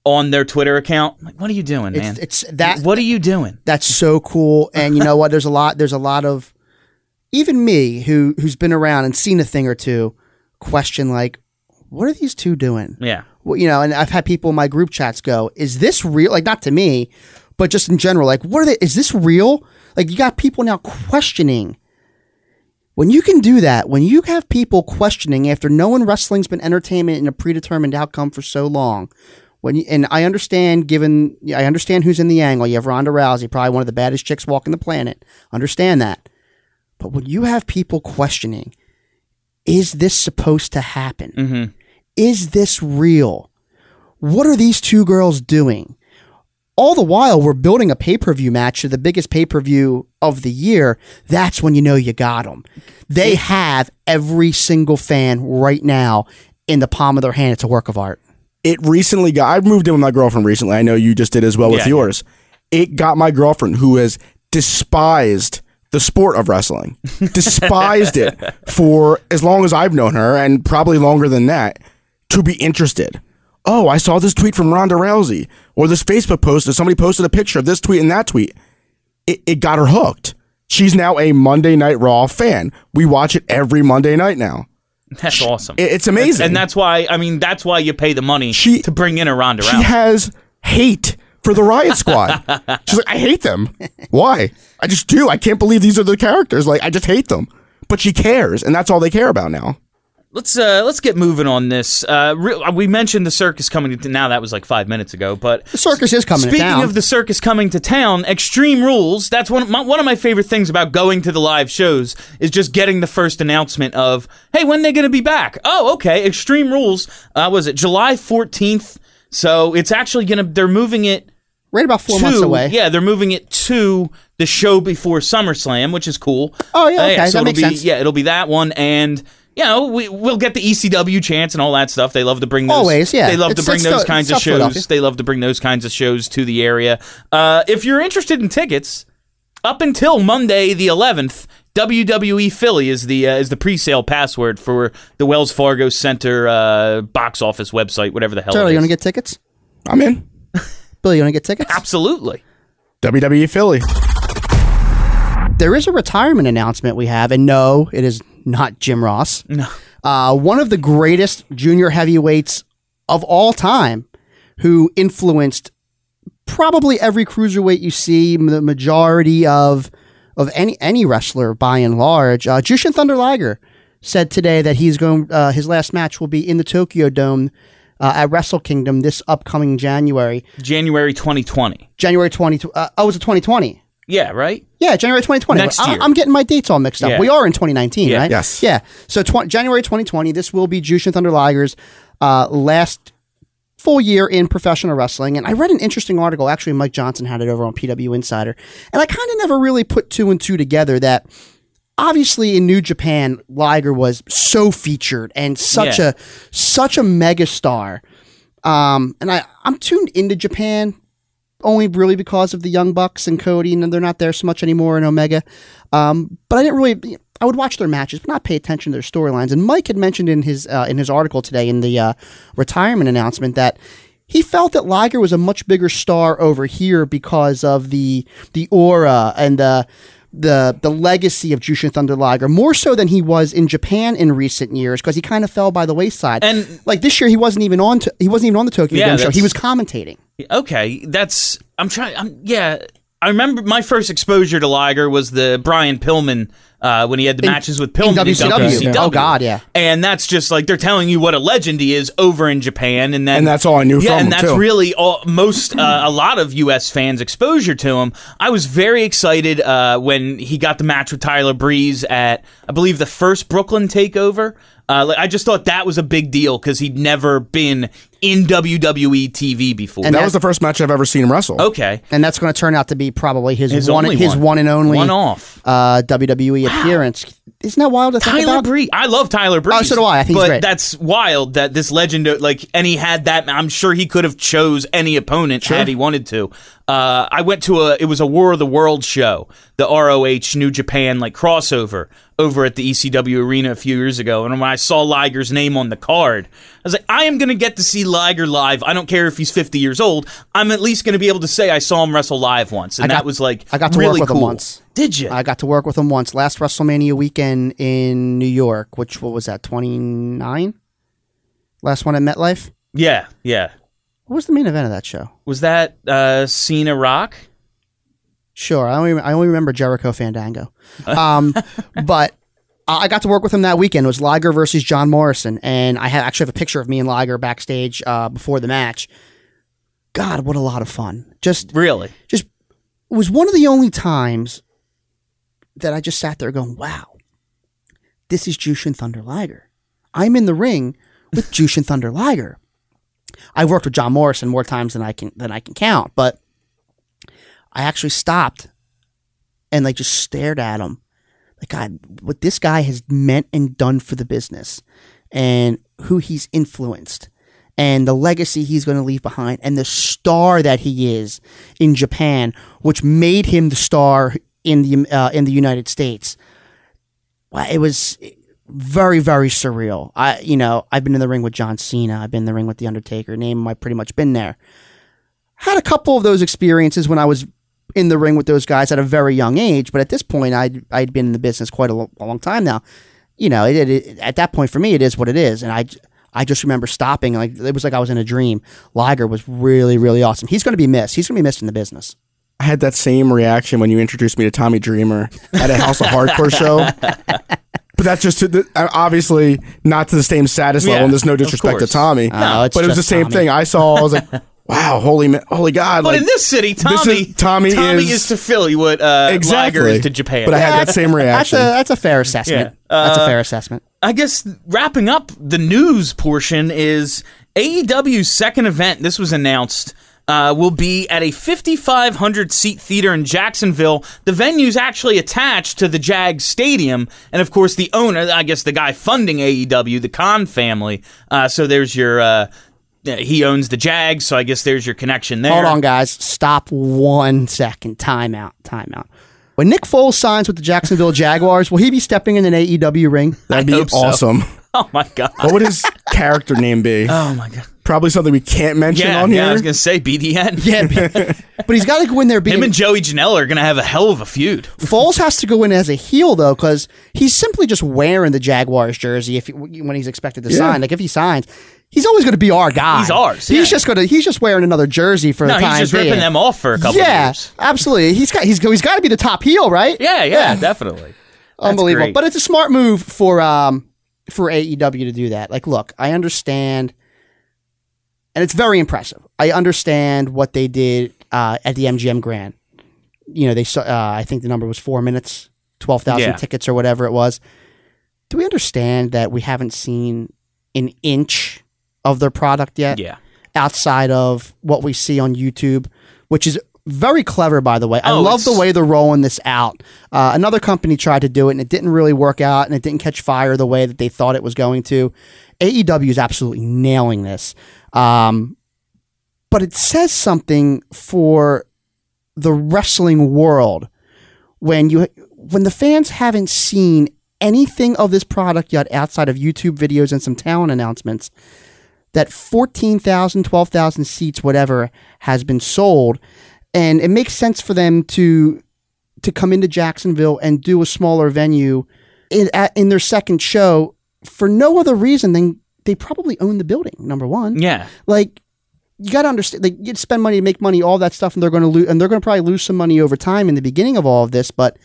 on their Twitter account, I'm like, what are you doing, man? It's, it's that what are you doing? that's so cool. And you know what? There's a lot. There's a lot of even me who who's been around and seen a thing or two question like, what are these two doing? Yeah. You know, and I've had people in my group chats go, "Is this real?" Like not to me, but just in general, like, what are they? Is this real? Like you got people now questioning. When you can do that, when you have people questioning after knowing wrestling's been entertainment and a predetermined outcome for so long, when you, and I understand, given I understand who's in the angle. You have Ronda Rousey, probably one of the baddest chicks walking the planet. Understand that, but when you have people questioning, is this supposed to happen? Mm-hmm. Is this real? What are these two girls doing? All the while, we're building a pay per view match to the biggest pay per view of the year. That's when you know you got them. They have every single fan right now in the palm of their hand. It's a work of art. it recently got I moved in with my girlfriend recently. I know you just did as well with Yeah, yours. It got my girlfriend who has despised the sport of wrestling. despised it for as long as I've known her and probably longer than that to be interested. oh, I saw this tweet from Ronda Rousey or this Facebook post that somebody posted a picture of this tweet and that tweet. It, it got her hooked. She's now a Monday Night Raw fan. We watch it every Monday night now. That's awesome. It- it's amazing. and that's why I mean that's why you pay the money She- to bring in a Ronda She Rousey. has hate for the Riot Squad. She's like, I hate them. Why? I just do. I can't believe these are the characters. Like, I just hate them. But she cares, and that's all they care about now. Let's uh, let's get moving on this. Uh, re- we mentioned the circus coming to now. That was like five minutes ago, but The circus is coming to Speaking town. of the circus coming to town, Extreme Rules. That's one of my, one of my favorite things about going to the live shows is just getting the first announcement of, hey, when they going to be back? Oh, okay. Extreme Rules. Uh, was it July fourteenth? So it's actually gonna. They're moving it right about four to months away. yeah. They're moving it to the show before SummerSlam, which is cool. Oh, yeah, Uh, okay, so that it'll makes be, sense. Yeah, it'll be that one and. You know, we, we'll get the ECW chance and all that stuff. They love to bring those. Always, yeah. They love It's- to bring those Phil- kinds of shows. They love to bring those kinds of shows to the area. Uh, if you're interested in tickets, up until Monday the 11th, WWE Philly is the uh, is the pre-sale password for the Wells Fargo Center uh, box office website, whatever the hell. Charlie, it you is. want to get tickets? I'm in. Billy, you want to get tickets? Absolutely. WWE Philly. There is a retirement announcement we have, and no, it is not Jim Ross. No. Uh, one of the greatest junior heavyweights of all time, who influenced probably every cruiserweight you see, the majority of of any any wrestler by and large. Uh, Jushin Thunder Liger said today that he's going. Uh, his last match will be in the Tokyo Dome uh, at Wrestle Kingdom this upcoming January, January 2020. January twenty. Uh, oh, was it twenty twenty? Yeah, right? Yeah, January 2020. Next I, year. I'm getting my dates all mixed up. Yeah. We are in 2019, Yeah. right? Yes. Yeah. So tw- January 2020, this will be Jushin Thunder Liger's uh, last full year in professional wrestling. And I read an interesting article. Actually, Mike Johnson had it over on PW Insider. And I kind of never really put two and two together that obviously in New Japan, Liger was so featured and such Yeah. a such a megastar. Um, and I, I'm tuned into Japan only really because of the Young Bucks and Cody, and they're not there so much anymore in Omega. Um, but I didn't really. I would watch their matches, but not pay attention to their storylines. And Mike had mentioned in his uh, in his article today in the uh, retirement announcement that he felt that Liger was a much bigger star over here because of the the aura and the the the legacy of Jushin Thunder Liger more so than he was in Japan in recent years because he kind of fell by the wayside. And- like this year, he wasn't even on to, he wasn't even on the Tokyo Yeah, Dome show. He was commentating. Okay, that's I'm trying. I'm yeah. I remember my first exposure to Liger was the Brian Pillman uh, when he had the matches with Pillman in WCW. Oh, God, yeah. And that's just like they're telling you what a legend he is over in Japan, and then And that's all I knew Yeah, and that's too. really all most uh, a lot of U.S. fans' exposure to him. I was very excited uh, when he got the match with Tyler Breeze at I believe the first Brooklyn Takeover. Uh, like, I just thought that was a big deal because he'd never been in WWE TV before. And That that- was the first match I've ever seen him wrestle. okay, and that's going to turn out to be probably his, His one his one. one and only One off. uh, WWE appearance. Isn't that wild to think Tyler about? Breeze. I love Tyler Breeze. Oh, so do I. I think he's but great. that's wild that this legend, like, and he had that. I'm sure he could have chose any opponent had he wanted to. Uh, I went to a. It was a War of the World show, the ROH New Japan like crossover over at the ECW arena a few years ago, and when I saw Liger's name on the card, I was like, I am going to get to see Liger live. I don't care if he's 50 years old. I'm at least going to be able to say I saw him wrestle live once, and got- that was like I got to really work with him cool. once. Did you? I got to work with him once last WrestleMania weekend in New York, which what was that twenty nine? Last one at MetLife. yeah, yeah. What was the main event of that show? Was that uh, Cena Rock? Sure, I only I only remember Jericho Fandango, um, but I got to work with him that weekend. It was Liger versus John Morrison, and I had actually have a picture of me and Liger backstage uh, before the match. God, what a lot of fun! Just Really? just it was one of the only times that I just sat there going, "Wow, this is Jushin Thunder Liger. I'm in the ring with Jushin Thunder Liger." I've worked with John Morrison more times than I can than I can count, but I actually stopped and like just stared at him, like God, what this guy has meant and done for the business, and who he's influenced, and the legacy he's going to leave behind, and the star that he is in Japan, which made him the star in the uh, in the United States. It was very very surreal. I you know I've been in the ring with John Cena. I've been in the ring with the Undertaker. Name, I've pretty much been there. Had a couple of those experiences when I was in the ring with those guys at a very young age, but at this point I'd I'd been in the business quite a, lo- a long time now. You know, it, it, at that point for me it is what it is, and I. I just remember stopping like it was like I was in a dream. Liger was really, really awesome. He's going to be missed. He's going to be missed in the business. I had that same reaction when you introduced me to Tommy Dreamer at a House of Hardcore show. But that's just to the, uh, obviously not to the same status level, Yeah, and there's no disrespect to. Tommy. No, it's but it was the same Tommy. thing. I saw. I was like, "Wow, holy, ma- holy God!" But like, in this city, this Tommy, is- Tommy is, is- to Philly what uh, exactly Liger is to Japan. But I had that same That's reaction. a that's a fair assessment. Yeah. that's a Uh, fair assessment. I guess wrapping up the news portion is AEW's second event. This was announced. Uh, will be at a 5,500 seat theater in Jacksonville. The venue's actually attached to the Jag Stadium, and of course, the owner, I guess the guy funding AEW, the Khan family. Uh, so there's your, uh, he owns the Jag, so I guess there's your connection there. Hold on, guys. Stop one second. Time out. Time out. When Nick Foles signs with the Jacksonville Jaguars, will he be stepping in an AEW ring? That'd I be hope so. awesome. Oh my god. What would his character name be? Oh my god. Probably something we can't mention Yeah, on yeah. I was gonna say BDN. Yeah, but, but he's got to go in there being. Him and Joey Janela are gonna have a hell of a feud. Foles has to go in as a heel though, because he's simply just wearing the Jaguars jersey if he, when he's expected to Yeah. sign. Like if he signs, he's always going to be our guy. He's ours, He's yeah. just going to. He's just wearing another jersey for No, the time he's just being. ripping them off for a couple yeah, years. absolutely. He's got. He's he's got to be the top heel, right? Yeah, yeah, definitely. unbelievable. great. But it's a smart move for um for AEW to do that. Like, look, I understand, and it's very impressive. I understand what they did uh, at the MGM Grand. You know, they saw. Uh, I think the number was four minutes, twelve thousand Yeah. tickets or whatever it was. Do we understand that we haven't seen an inch of their product yet? Yeah. outside of what we see on YouTube, which is very clever, by the way. I Oh, love the way they're rolling this out. Uh, another company tried to do it and it didn't really work out and it didn't catch fire the way that they thought it was going to. AEW is absolutely nailing this. Um, but it says something for the wrestling world when you when the fans haven't seen anything of this product yet outside of YouTube videos and some talent announcements that 14,000, 12,000 seats, whatever, has been sold. And it makes sense for them to to come into Jacksonville and do a smaller venue in, at, in their second show for no other reason than they probably own the building, number one. Yeah. Like, you got to understand, like, you spend money to make money, all that stuff, and they're going to lose, and they're going to probably lose some money over time in the beginning of all of this. But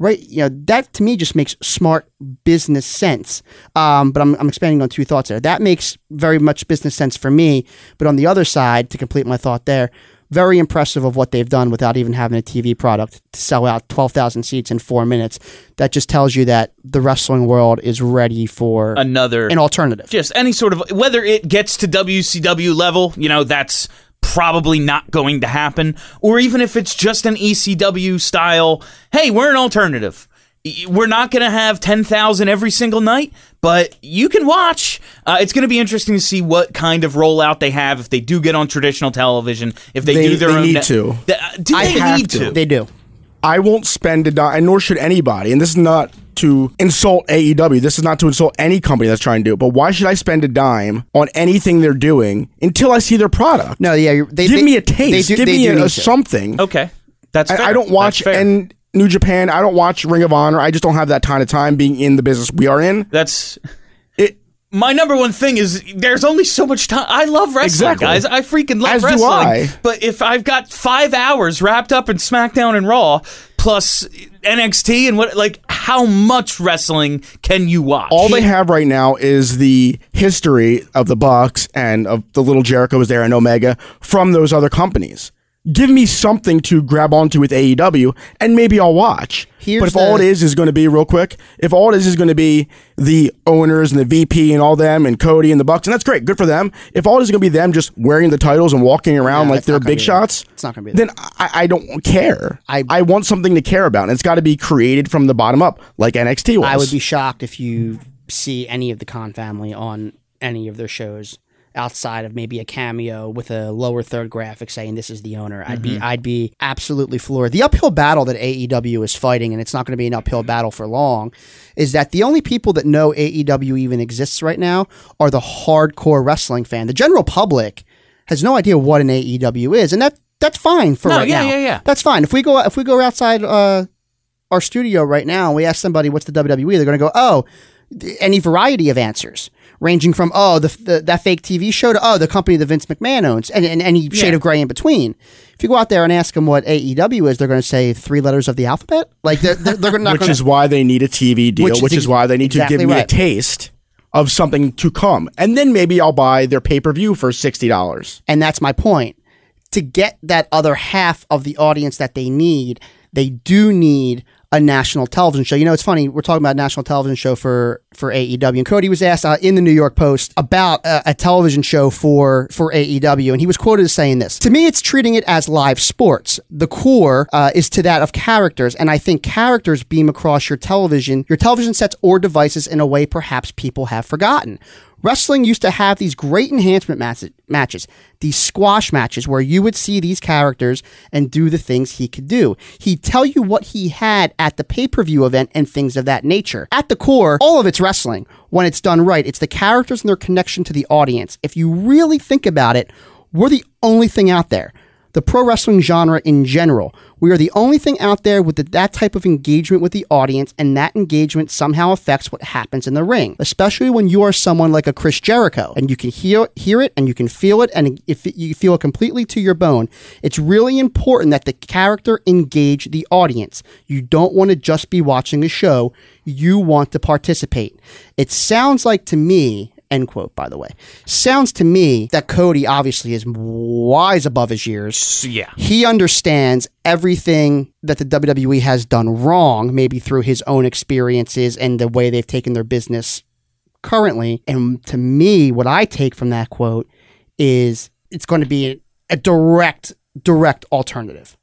right, you know, that to me just makes smart business sense. Um, but I'm, I'm expanding on two thoughts there. That makes very much business sense for me. But on the other side, to complete my thought there, very impressive of what they've done without even having a TV product to sell out 12,000 seats in four minutes. That just tells you that the wrestling world is ready for Another an alternative. just any sort of whether it gets to WCW level, you know, that's probably not going to happen, or even if it's just an ECW style, hey, we're an alternative. We're not going to have 10,000 every single night, but you can watch. Uh, it's going to be interesting to see what kind of rollout they have if they do get on traditional television, if they, They- do their they own. need net- to. Th- uh, do they have need to. to? They do. I won't spend a dime, and nor should anybody. And this is not to insult AEW. This is not to insult any company that's trying to do it. But why should I spend a dime on anything they're doing until I see their product? No, yeah, they Give they- me a taste. They do, Give they me do a, a something. Okay. That's fair. I, I don't watch That's fair. and New Japan. I don't watch Ring of Honor. I just don't have that kind of time being in the business we are in. That's It my number one thing is there's only so much time. I love wrestling, Exactly. guys. I freaking love As do wrestling. I. But if I've got five hours wrapped up in SmackDown and Raw plus NXT and what, like, how much wrestling can you watch? all they have right now is the history of the Bucks and of the little Jericho was there and Omega from those other companies. Give me something to grab onto with AEW, and maybe I'll watch. Here's but if all it is is going to be real quick, if all it is is going to be the owners and the VP and all them and Cody and the Bucks, and that's great, good for them. If all it is going to be them just wearing the titles and walking around Yeah, like they're big be shots, It's not gonna be that. then I, I don't care. I- I want something to care about, and it's got to be created from the bottom up, like NXT was. I would be shocked if you see any of the Khan family on any of their shows outside of maybe a cameo with a lower third graphic saying this is the owner. I'd be I'd be absolutely floored. The uphill battle that AEW is fighting, and it's not going to be an uphill battle for long, is that the only people that know AEW even exists right now are the hardcore wrestling fan. The general public has no idea what an AEW is, and that that's fine for No, right yeah, now. yeah, yeah. That's fine. If we go if we go outside uh, our studio right now and we ask somebody what's the WWE, they're going to go, oh, any variety of answers, ranging from oh the, the that fake TV show to oh the company that Vince McMahon owns, and, and any shade Yeah. of gray in between. If you go out there and ask them what AEW is, they're going to say three letters of the alphabet. Like they're they're, they're not which going is why they need a TV deal, Which which, is is, why they need exactly to give me right. a taste of something to come. And then maybe I'll buy their pay per view for $60. And that's my point. To get that other half of the audience that they need, they do need a national television show. You know, it's funny. We're talking about a national television show for for AEW, and Cody was asked uh, in the New York Post about a, a television show for for AEW, and he was quoted as saying this: "To me, it's treating it as live sports. The core uh, is to that of characters, and I think characters beam across your television, your television sets or devices in a way perhaps people have forgotten." Wrestling used to have these great enhancement matches, matches, these squash matches where you would see these characters and do the things he could do. He'd tell you what he had at the pay per view event and things of that nature. At the core, all of it's wrestling. When it's done right, it's the characters and their connection to the audience. If you really think about it, we're the only thing out there the pro wrestling genre in general. We are the only thing out there with the, that type of engagement with the audience, and that engagement somehow affects what happens in the ring, especially when you are someone like a Chris Jericho, and you can hear, hear it and you can feel it, and if you feel it completely to your bone. It's really important that the character engage the audience. You don't want to just be watching a show, you want to participate. It sounds like to me, End quote, by the way. Sounds to me that Cody obviously is wise above his years. Yeah. He understands everything that the WWE has done wrong, maybe through his own experiences and the way they've taken their business currently. And to me, what I take from that quote is it's going to be a, a direct, direct alternative,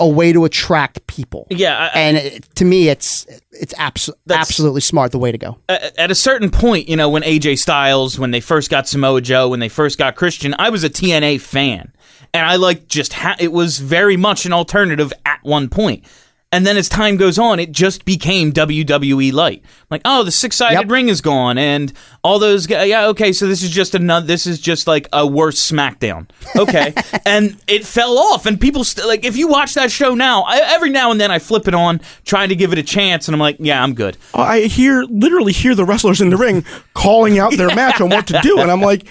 a way to attract people. Yeah, I- and it, to me, it's it's abso- absolutely smart the way to go. at at a certain point, you know, when AJ Styles, when they first got Samoa Joe, when they first got Christian, I was a TNA fan, and I like just ha- it was very much an alternative at one point. And then as time goes on, it just became WWE light. Like, oh, the six sided Yep. ring is gone, and all those. Guys, yeah, okay, so this is just another. This is just like a worse SmackDown. Okay, and it fell off, and people st- like if you watch that show now, I, every now and then I flip it on, trying to give it a chance, and I'm like, yeah, I'm good. I hear literally hear the wrestlers in the ring calling out their match on what to do, and I'm like,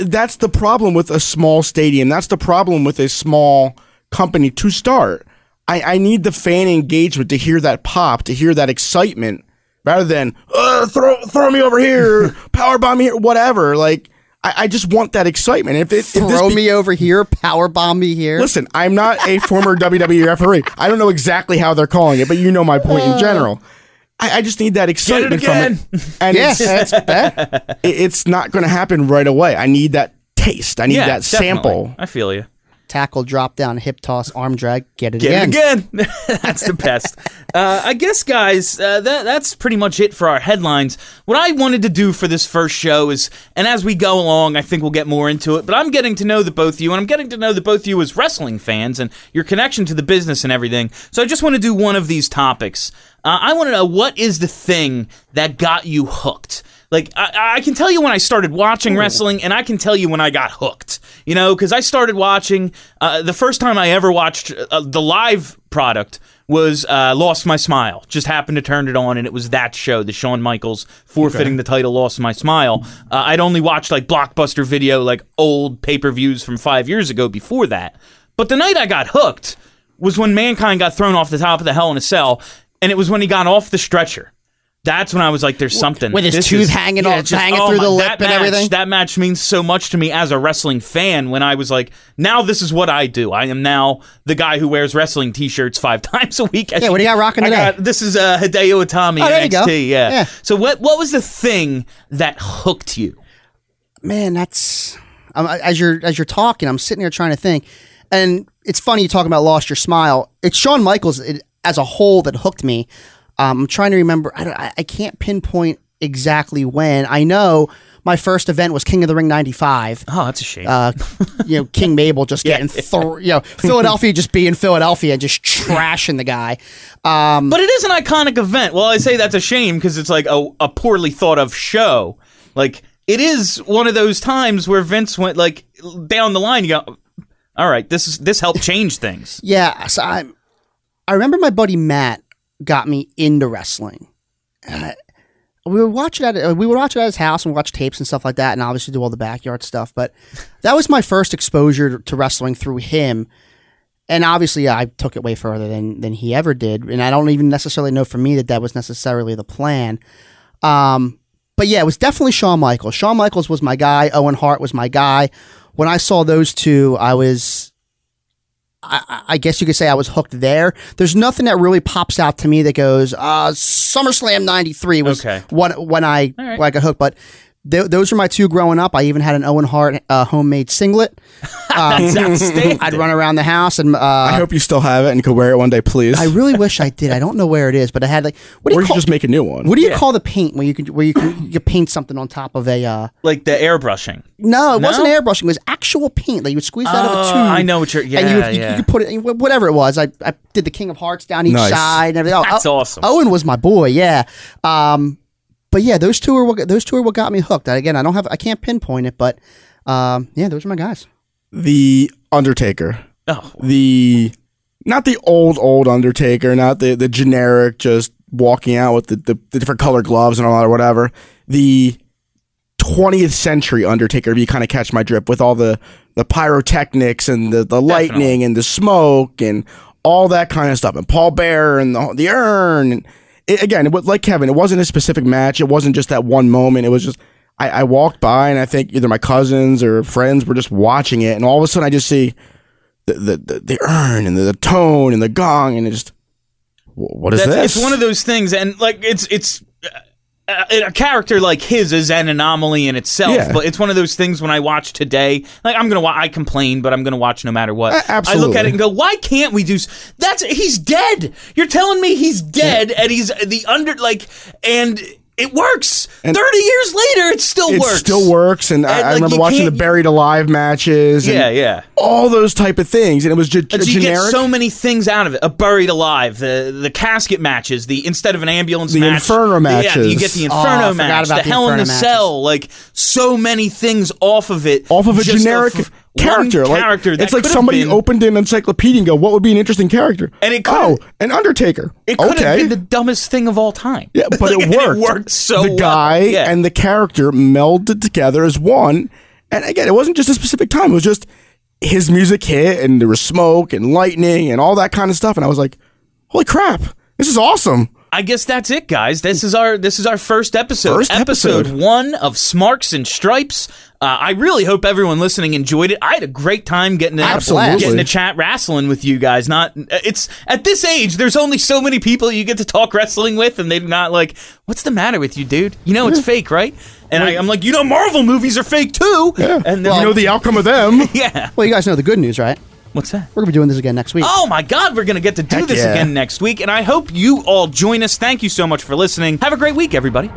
that's the problem with a small stadium. That's the problem with a small company to start. I, I need the fan engagement to hear that pop, to hear that excitement, rather than uh, throw throw me over here, power bomb me here, whatever. Like I, I just want that excitement. If, it, if this Throw be- me over here, power bomb me here. Listen, I'm not a former WWE referee. I don't know exactly how they're calling it, but you know my point in general. I, I just need that excitement again. from it. And yeah, it's, that's bad. it's not going to happen right away. I need that taste. I need yeah, that definitely. sample. I feel you. Tackle, drop down, hip toss, arm drag, get it Get again. it again. that's the best. Uh, I guess, guys, uh, that that's pretty much it for our headlines. What I wanted to do for this first show is, and as we go along, I think we'll get more into it. But I'm getting to know the both of you, and I'm getting to know the both of you as wrestling fans and your connection to the business and everything. So I just want to do one of these topics. Uh, I want to know what is the thing that got you hooked. Like I, I can tell you when I started watching wrestling, and I can tell you when I got hooked. You know, because I started watching. Uh, the first time I ever watched uh, the live product was uh, Lost My Smile. Just happened to turn it on, and it was that show, the Shawn Michaels forfeiting the title Lost My Smile. Uh, I'd only watched like Blockbuster Video, like old pay per views from five years ago before that. But the night I got hooked was when Mankind got thrown off the top of the Hell in a Cell, and it was when he got off the stretcher. That's when I was like, "There's something." with his This tooth hanging off- hanging through the lip that and match- everything? That match means so much to me as a wrestling fan. When I was like, "Now this is what I do. I am now the guy who wears wrestling T-shirts five times a week." Yeah, what do you got rocking I today? got- this is uh, Hideo Itami Oh, NXT. Yeah. Yeah. So what what was the thing that hooked you? Man, that's um, as you're as you're talking, I'm sitting here trying to think, and it's funny you talking about lost your smile. It's Shawn Michaels it, as a whole that hooked me. Um, I'm trying to remember. I, don't, I can't pinpoint exactly when. I know my first event was King of the Ring '95. Oh, that's a shame. Uh, you know, King Mabel just getting, thro- you know, Philadelphia just being Philadelphia and just trashing the guy. Um, but it is an iconic event. Well, I say that's a shame because it's like a, a poorly thought of show. Like it is one of those times where Vince went like down the line. You go, all right, this is this helped change things. Yeah, so I, I remember my buddy Matt got me into wrestling. We would watch it at uh, we would watch it at his house and watch tapes and stuff like that, and obviously do all the backyard stuff. But that was my first exposure to wrestling through him. And obviously, I took it way further than than he ever did, and I don't even necessarily know for me that that was necessarily the plan. Um, but yeah, it was definitely Shawn Michaels. Shawn Michaels was my guy. Owen Hart was my guy. When I saw those two, I was I, I, guess you could say I was hooked there. There's nothing that really pops out to me that goes, uh, SummerSlam 93 was Okay. when, when I, right. when I got hooked. But th- those were my two growing up. I even had an Owen Hart uh, homemade singlet. Um, I'd run around the house and uh, I I, hope you still have it and could wear it one day, please. I really wish I did. I don't know where it is, but I had like, what do or you you call, should just make a new one. what do you call the paint where you can, where you can, you paint something on top of a, uh, like the airbrushing. no, it wasn't airbrushing. It was actual paint that you would squeeze out of a Oh, tube. I know what you're- and yeah, you, you, yeah. you could put it whatever it was. I, I did the King of Hearts down each Nice. side. And everything. Oh, That's oh, awesome. Owen was my boy. Yeah. Um, but yeah, those two are what those two are what got me hooked. Again, I don't have I can't pinpoint it, but um, yeah, those are my guys. the Undertaker. Oh, the not the old old Undertaker, not the the generic just walking out with the, the, the different color gloves and all that or whatever. The 20th century Undertaker, if you kind of catch my drip, with all the the pyrotechnics and the, the lightning and the smoke and all that kind of stuff, and Paul Bearer and the, the urn. And it, again, it was like Kevin, it wasn't a specific match. It wasn't just that one moment. It was just I, I walked by and I think either my cousins or friends were just watching it, and all of a sudden I just see the the, the, the urn and the, the tone and the gong and it just what is That's, this? It's one of those things, and like it's it's uh, a character like his is an anomaly in itself. Yeah. But it's one of those things when I watch today, like I'm gonna wa- I complain, but I'm gonna watch no matter what. I look at it and go, why can't we do? s- That's he's dead. You're telling me he's dead, and he's the under like and. It works. And Thirty years later, it still works. it works. still works, and, I, And, I like, remember watching the buried alive matches. And Yeah, yeah. all those type of things, and it was just so you generic. get so many things out of it. A buried alive, the the casket matches, the instead of an ambulance The match, Inferno Yeah, matches. you get the Oh, Inferno forgot match, the the Hell in the Inferno Cell, like so many things off of it. off of a generic of character, like character. it's like somebody been- opened an encyclopedia and go, "What would be an interesting character?" And it oh, could've- an Undertaker. It could have been the dumbest thing of all time. Yeah, but Like, it worked. It worked so The well. guy Yeah. and the character melded together as one. And again, it wasn't just a specific time. It was just his music hit, and there was smoke and lightning and all that kind of stuff. And I was like, "Holy crap, this is awesome!" I guess that's it, guys. This is our this is our first episode. First episode. one of Smarks and Stripes. Uh, I really hope everyone listening enjoyed it. I had a great time getting to Absolutely. getting to chat wrestling with you guys. Not it's at this age. There's only so many people you get to talk wrestling with, and they're not like, "What's the matter with you, dude? You know it's fake, right?" And I, I'm like, "You know, Marvel movies are fake too." Yeah. And you know the outcome of them. yeah. Well, you guys know the good news, right? What's that? We're gonna be doing this again next week. Oh my God, we're going to get to do Heck this yeah. again next week. And I hope you all join us. Thank you so much for listening. Have a great week, everybody.